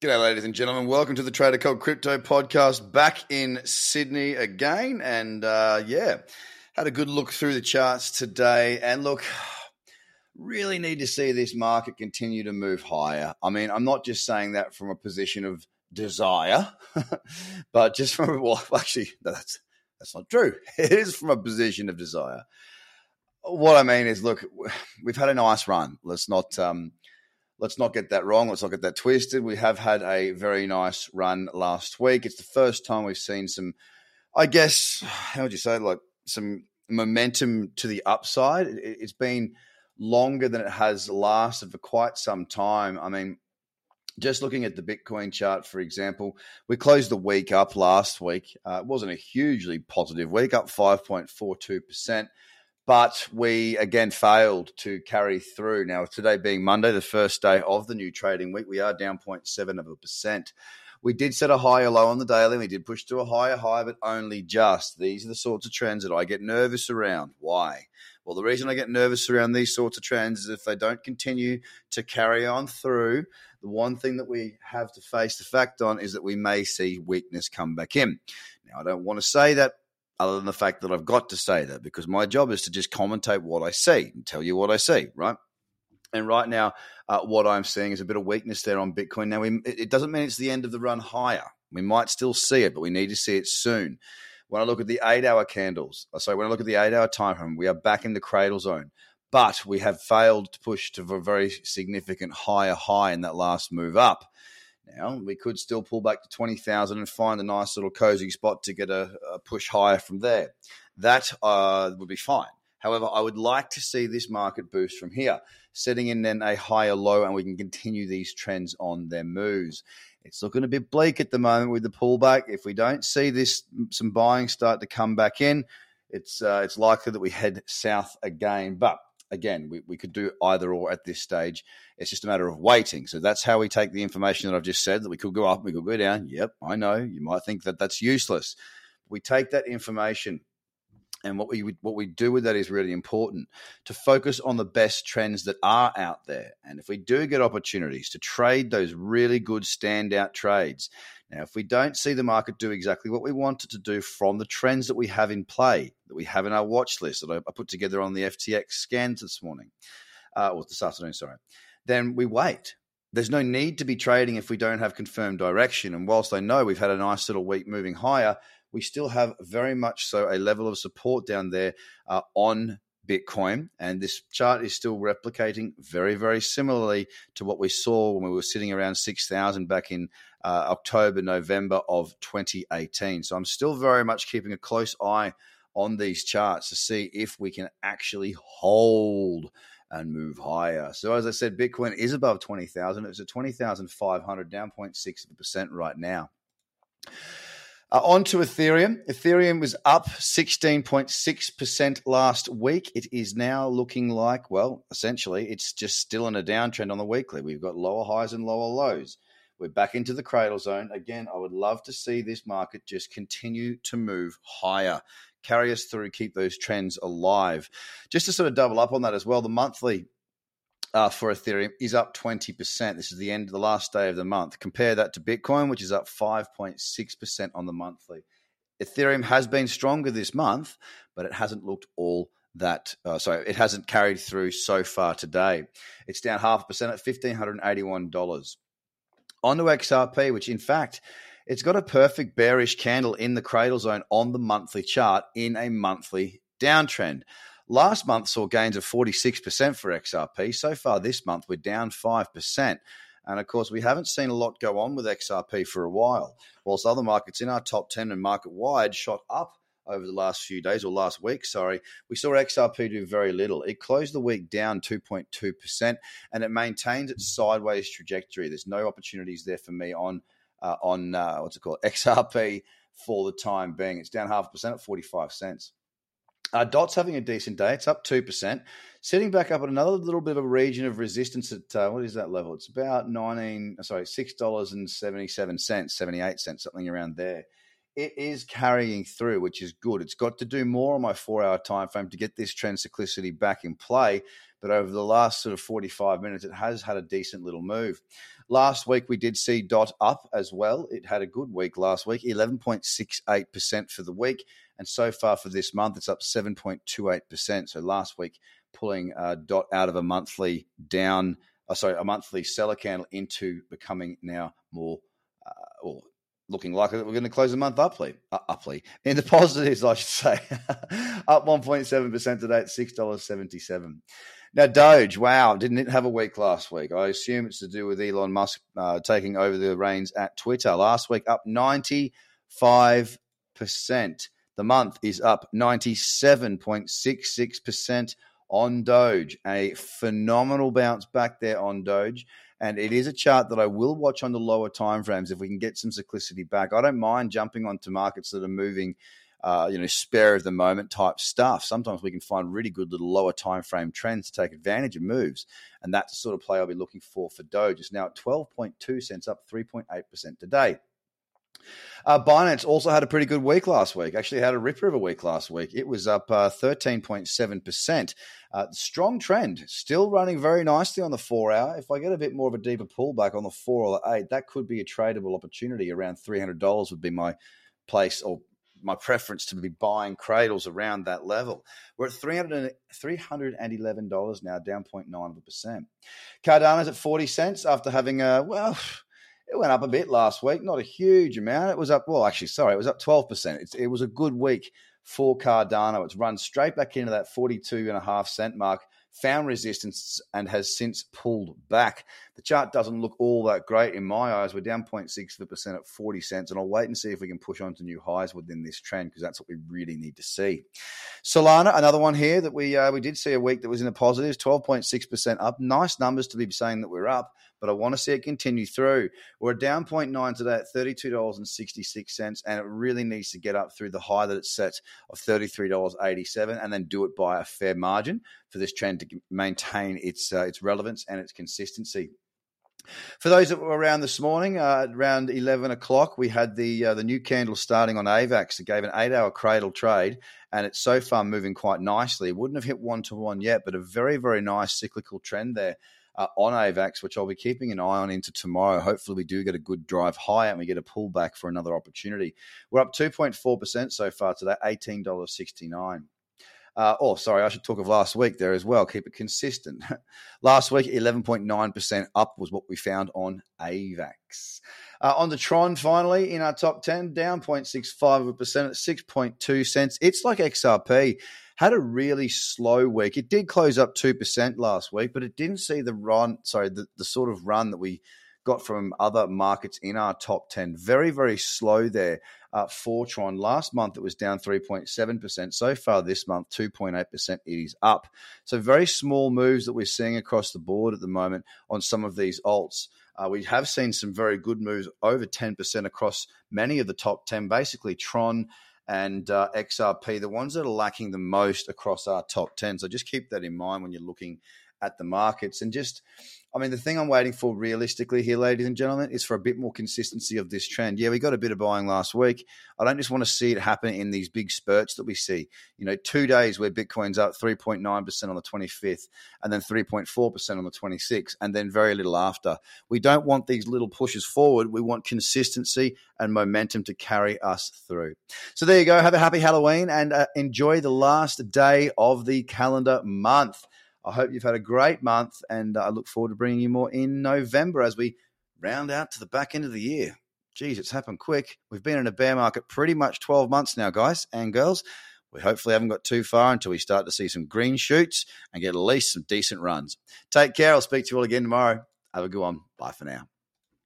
G'day, ladies and gentlemen. Welcome to the Trader Cobb Crypto Podcast. Back in Sydney again, and uh, yeah, had a good look through the charts today. And look, really need to see this market continue to move higher. I mean, I'm not just saying that from a position of desire, but just from well, actually, that's that's not true. It is from a position of desire. What I mean is, look, we've had a nice run. Let's not um, let's not get that wrong. Let's not get that twisted. We have had a very nice run last week. It's the first time we've seen some, I guess, how would you say, like some momentum to the upside. It's been longer than it has lasted for quite some time. I mean, just looking at the Bitcoin chart, for example, we closed the week up last week. Uh, it wasn't a hugely positive week, up 5.42% but we again failed to carry through. Now, today being Monday, the first day of the new trading week, we are down 0.7 of a percent. We did set a higher low on the daily. We did push to a higher high, but only just. These are the sorts of trends that I get nervous around. Why? Well, the reason I get nervous around these sorts of trends is if they don't continue to carry on through, the one thing that we have to face the fact on is that we may see weakness come back in. Now, I don't want to say that other than the fact that I've got to say that because my job is to just commentate what I see and tell you what I see, right? And right now, uh, what I'm seeing is a bit of weakness there on Bitcoin. Now, we, it doesn't mean it's the end of the run higher. We might still see it, but we need to see it soon. When I look at the eight hour candles, uh, sorry, when I look at the eight hour time frame, we are back in the cradle zone, but we have failed to push to a very significant higher high in that last move up. Now we could still pull back to twenty thousand and find a nice little cozy spot to get a, a push higher from there. That uh, would be fine. However, I would like to see this market boost from here, setting in then a higher low, and we can continue these trends on their moves. It's looking a bit bleak at the moment with the pullback. If we don't see this, some buying start to come back in, it's uh, it's likely that we head south again. But again, we, we could do either or at this stage. It's just a matter of waiting. So that's how we take the information that I've just said that we could go up, we could go down. Yep, I know. You might think that that's useless. We take that information and what we what we do with that is really important to focus on the best trends that are out there. And if we do get opportunities to trade those really good standout trades, now if we don't see the market do exactly what we want it to do from the trends that we have in play, that we have in our watch list that I put together on the FTX scans this morning, uh, or this afternoon, sorry, then we wait. There's no need to be trading if we don't have confirmed direction. And whilst I know we've had a nice little week moving higher, we still have very much so a level of support down there uh, on Bitcoin. And this chart is still replicating very, very similarly to what we saw when we were sitting around 6,000 back in uh, October, November of 2018. So I'm still very much keeping a close eye on these charts to see if we can actually hold and move higher. So as I said, Bitcoin is above 20,000. It's at 20,500, down 0.6% right now. Uh, on to Ethereum. Ethereum was up 16.6% last week. It is now looking like, well, essentially, it's just still in a downtrend on the weekly. We've got lower highs and lower lows. We're back into the cradle zone. Again, I would love to see this market just continue to move higher, carry us through, keep those trends alive. Just to sort of double up on that as well, the monthly uh, for Ethereum is up 20%. This is the end of the last day of the month. Compare that to Bitcoin, which is up 5.6% on the monthly. Ethereum has been stronger this month, but it hasn't looked all that. Uh, sorry, it hasn't carried through so far today. It's down half a percent at $1,581. On to XRP, which in fact, it's got a perfect bearish candle in the cradle zone on the monthly chart in a monthly downtrend. Last month saw gains of 46% for XRP. So far this month, we're down 5%. And of course, we haven't seen a lot go on with XRP for a while. Whilst other markets in our top 10 and market wide shot up over the last few days or last week, sorry, we saw XRP do very little. It closed the week down 2.2% and it maintains its sideways trajectory. There's no opportunities there for me on uh, on uh, what's it called XRP for the time being. It's down half a percent at 45 cents. Uh, Dot's having a decent day. It's up 2%. Sitting back up at another little bit of a region of resistance at, uh, what is that level? It's about 19, sorry, $6.77, 78 cents, something around there. It is carrying through, which is good. It's got to do more on my four hour time frame to get this trend cyclicity back in play. But over the last sort of 45 minutes, it has had a decent little move. Last week we did see Dot up as well. It had a good week last week, 11.68% for the week. And so far for this month, it's up 7.28%. So last week, pulling uh, Dot out of a monthly down, uh, sorry, a monthly seller candle into becoming now more, uh, or looking like we're going to close the month uply. Uh, uply. In the positives, I should say, up 1.7% today at $6.77. Now, Doge, wow, didn't it have a week last week? I assume it's to do with Elon Musk uh, taking over the reins at Twitter. Last week, up 95%. The month is up 97.66% on Doge. A phenomenal bounce back there on Doge. And it is a chart that I will watch on the lower time frames if we can get some cyclicity back. I don't mind jumping onto markets that are moving, uh, you know, spare of the moment type stuff. Sometimes we can find really good little lower time frame trends to take advantage of moves. And that's the sort of play I'll be looking for for Doge. It's now at 12.2 cents, up 3.8% today. Uh, Binance also had a pretty good week last week. Actually, had a ripper of a week last week. It was up uh, 13.7%. Uh, strong trend, still running very nicely on the four hour. If I get a bit more of a deeper pullback on the four or the eight, that could be a tradable opportunity. Around $300 would be my place or my preference to be buying cradles around that level. We're at $300, $311 now, down 0.9%. Cardano's at 40 cents after having a, well, it went up a bit last week, not a huge amount. It was up, well, actually, sorry, it was up 12%. It's, it was a good week for Cardano. It's run straight back into that 42 and a half cent mark, found resistance and has since pulled back. The chart doesn't look all that great in my eyes. We're down 0.6% at 40 cents, and I'll wait and see if we can push on to new highs within this trend because that's what we really need to see. Solana, another one here that we uh, we did see a week that was in the positives, 12.6% up. Nice numbers to be saying that we're up but I want to see it continue through. We're down 0.9 today at $32.66, and it really needs to get up through the high that it's set of $33.87 and then do it by a fair margin for this trend to maintain its, uh, its relevance and its consistency. For those that were around this morning, uh, around eleven o'clock, we had the uh, the new candle starting on AVAX. that gave an eight-hour cradle trade, and it's so far moving quite nicely. It wouldn't have hit one to one yet, but a very very nice cyclical trend there uh, on AVAX, which I'll be keeping an eye on into tomorrow. Hopefully, we do get a good drive higher and we get a pullback for another opportunity. We're up 2.4% so far today, $18.69. Uh, oh, sorry, I should talk of last week there as well. Keep it consistent. last week, 11.9% up was what we found on AVAX. Uh, on the Tron, finally, in our top 10, down 0.65% at 6.2 cents. It's like XRP had a really slow week. It did close up 2% last week, but it didn't see the run, sorry, the, the sort of run that we got from other markets in our top 10. Very, very slow there. Uh, for Tron last month it was down 3.7%. So far this month, 2.8% it is up. So very small moves that we're seeing across the board at the moment on some of these alts. Uh, we have seen some very good moves over 10% across many of the top 10. Basically, Tron and uh, XRP, the ones that are lacking the most across our top 10. So just keep that in mind when you're looking at the markets. And just, I mean, the thing I'm waiting for realistically here, ladies and gentlemen, is for a bit more consistency of this trend. Yeah, we got a bit of buying last week. I don't just want to see it happen in these big spurts that we see. You know, two days where Bitcoin's up 3.9% on the 25th and then 3.4% on the 26th, and then very little after. We don't want these little pushes forward. We want consistency and momentum to carry us through. So there you go. Have a happy Halloween and uh, enjoy the last day of the calendar month. I hope you've had a great month, and uh, I look forward to bringing you more in November as we round out to the back end of the year. Geez, it's happened quick. We've been in a bear market pretty much 12 months now, guys and girls. We hopefully haven't got too far until we start to see some green shoots and get at least some decent runs. Take care. I'll speak to you all again tomorrow. Have a good one. Bye for now.